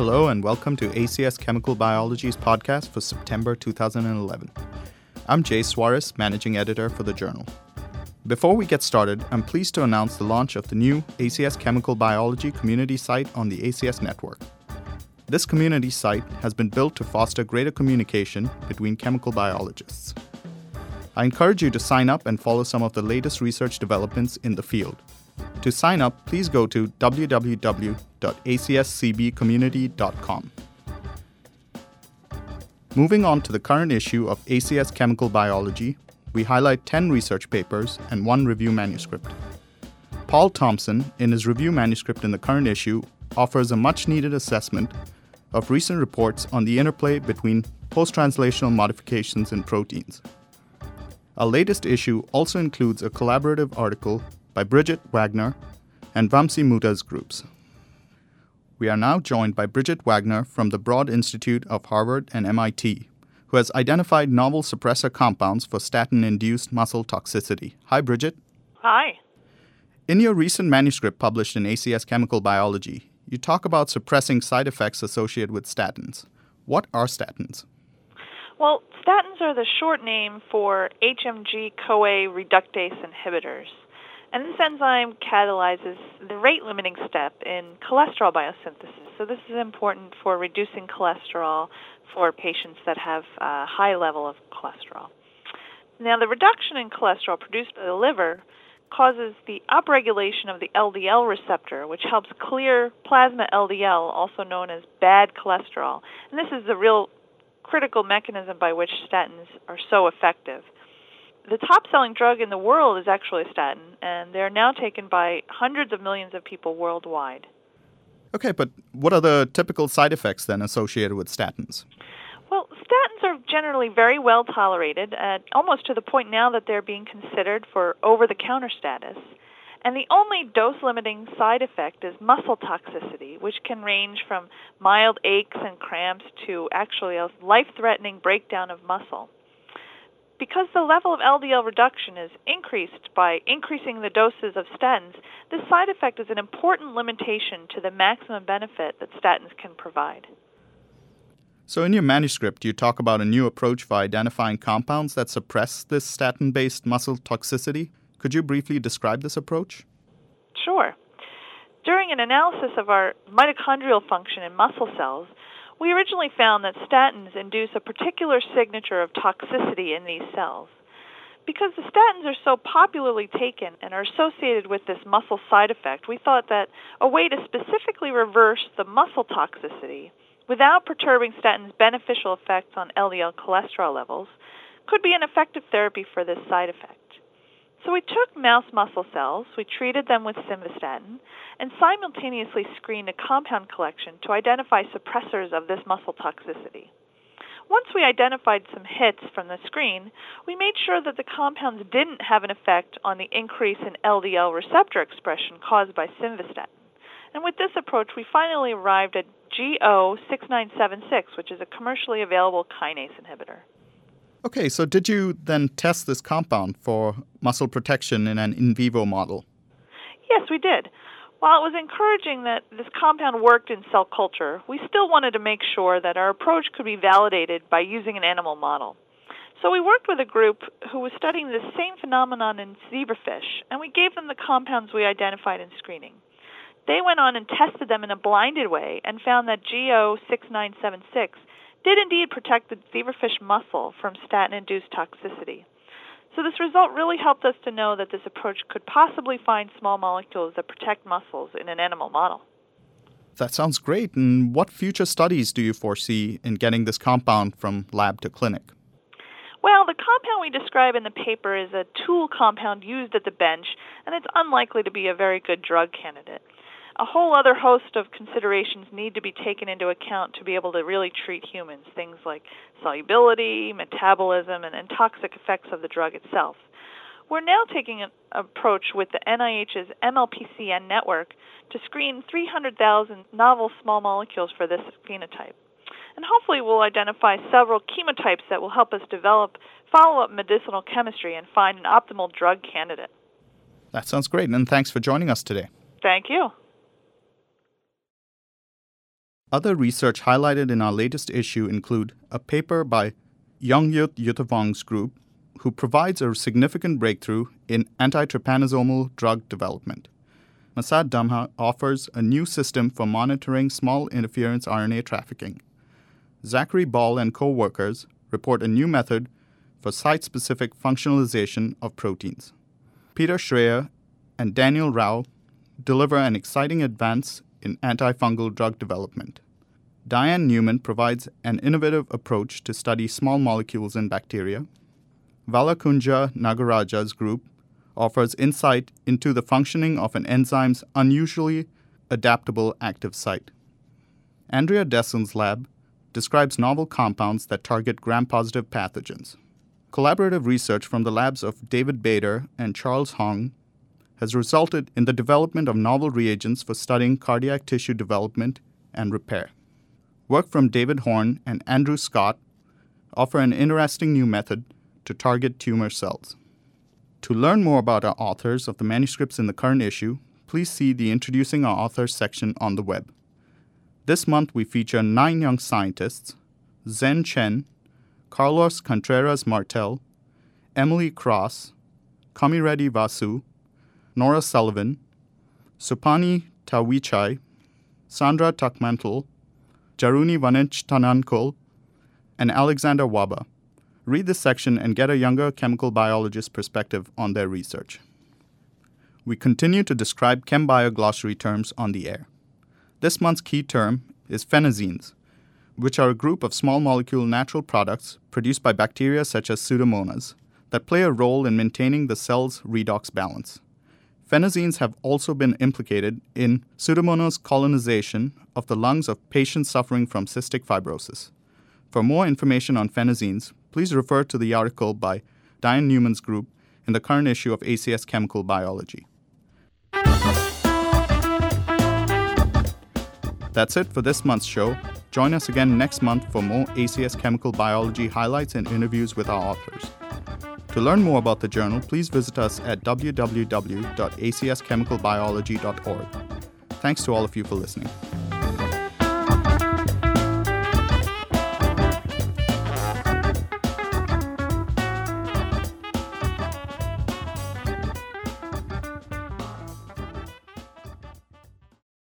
Hello, and welcome to ACS Chemical Biology's podcast for September 2011. I'm Jay Suarez, managing editor for the journal. Before we get started, I'm pleased to announce the launch of the new ACS Chemical Biology community site on the ACS network. This community site has been built to foster greater communication between chemical biologists. I encourage you to sign up and follow some of the latest research developments in the field. To sign up, please go to www.acscbcommunity.com. Moving on to the current issue of ACS Chemical Biology, we highlight 10 research papers and one review manuscript. Paul Thompson, in his review manuscript in the current issue, offers a much needed assessment of recent reports on the interplay between post translational modifications in proteins. Our latest issue also includes a collaborative article by Bridget Wagner and Vamsi Mootha's groups. We are now joined by Bridget Wagner from the Broad Institute of Harvard and MIT, who has identified novel suppressor compounds for statin induced muscle toxicity. Hi, Bridget. Hi. In your recent manuscript published in ACS Chemical Biology, you talk about suppressing side effects associated with statins. What are statins? Well, statins are the short name for HMG CoA reductase inhibitors. And this enzyme catalyzes the rate limiting step in cholesterol biosynthesis. So, this is important for reducing cholesterol for patients that have a high level of cholesterol. Now, the reduction in cholesterol produced by the liver causes the upregulation of the LDL receptor, which helps clear plasma LDL, also known as bad cholesterol. And this is the real critical mechanism by which statins are so effective. The top selling drug in the world is actually a statin, and they're now taken by hundreds of millions of people worldwide. Okay, but what are the typical side effects then associated with statins? Well, statins are generally very well tolerated, uh, almost to the point now that they're being considered for over the counter status. And the only dose limiting side effect is muscle toxicity, which can range from mild aches and cramps to actually a life threatening breakdown of muscle. Because the level of LDL reduction is increased by increasing the doses of statins, this side effect is an important limitation to the maximum benefit that statins can provide. So, in your manuscript, you talk about a new approach for identifying compounds that suppress this statin based muscle toxicity. Could you briefly describe this approach? Sure. During an analysis of our mitochondrial function in muscle cells, we originally found that statins induce a particular signature of toxicity in these cells. Because the statins are so popularly taken and are associated with this muscle side effect, we thought that a way to specifically reverse the muscle toxicity without perturbing statins' beneficial effects on LDL cholesterol levels could be an effective therapy for this side effect. So we took mouse muscle cells, we treated them with simvastatin, and simultaneously screened a compound collection to identify suppressors of this muscle toxicity. Once we identified some hits from the screen, we made sure that the compounds didn't have an effect on the increase in LDL receptor expression caused by simvastatin. And with this approach, we finally arrived at GO6976, which is a commercially available kinase inhibitor. Okay, so did you then test this compound for muscle protection in an in vivo model? Yes, we did. While it was encouraging that this compound worked in cell culture, we still wanted to make sure that our approach could be validated by using an animal model. So we worked with a group who was studying the same phenomenon in zebrafish, and we gave them the compounds we identified in screening. They went on and tested them in a blinded way and found that GO6976 did indeed protect the zebrafish muscle from statin induced toxicity. So, this result really helped us to know that this approach could possibly find small molecules that protect muscles in an animal model. That sounds great. And what future studies do you foresee in getting this compound from lab to clinic? Well, the compound we describe in the paper is a tool compound used at the bench, and it's unlikely to be a very good drug candidate a whole other host of considerations need to be taken into account to be able to really treat humans. Things like solubility, metabolism, and, and toxic effects of the drug itself. We're now taking an approach with the NIH's MLPCN network to screen 300,000 novel small molecules for this phenotype. And hopefully, we'll identify several chemotypes that will help us develop follow up medicinal chemistry and find an optimal drug candidate. That sounds great, and thanks for joining us today. Thank you. Other research highlighted in our latest issue include a paper by Yongyuth Yuthavong's group, who provides a significant breakthrough in antitrypanosomal drug development. Masad Damha offers a new system for monitoring small interference RNA trafficking. Zachary Ball and co workers report a new method for site specific functionalization of proteins. Peter Schreier and Daniel Rao deliver an exciting advance in antifungal drug development. Diane Newman provides an innovative approach to study small molecules in bacteria. Valakunja Nagaraja's group offers insight into the functioning of an enzyme's unusually adaptable active site. Andrea Dessen's lab describes novel compounds that target gram positive pathogens. Collaborative research from the labs of David Bader and Charles Hong has resulted in the development of novel reagents for studying cardiac tissue development and repair. Work from David Horn and Andrew Scott offer an interesting new method to target tumor cells. To learn more about our authors of the manuscripts in the current issue, please see the Introducing Our Authors section on the web. This month we feature nine young scientists Zen Chen, Carlos Contreras Martel, Emily Cross, Kamireddy Vasu, Nora Sullivan, Supani Tawichai, Sandra Tuckmantle, Jaruni Vanich and Alexander Waba. Read this section and get a younger chemical biologist perspective on their research. We continue to describe ChemBio glossary terms on the air. This month's key term is phenazines, which are a group of small molecule natural products produced by bacteria such as Pseudomonas that play a role in maintaining the cell's redox balance. Phenazines have also been implicated in Pseudomonas colonization of the lungs of patients suffering from cystic fibrosis. For more information on phenazines, please refer to the article by Diane Newman's group in the current issue of ACS Chemical Biology. That's it for this month's show. Join us again next month for more ACS Chemical Biology highlights and interviews with our authors. To learn more about the journal, please visit us at www.acschemicalbiology.org. Thanks to all of you for listening.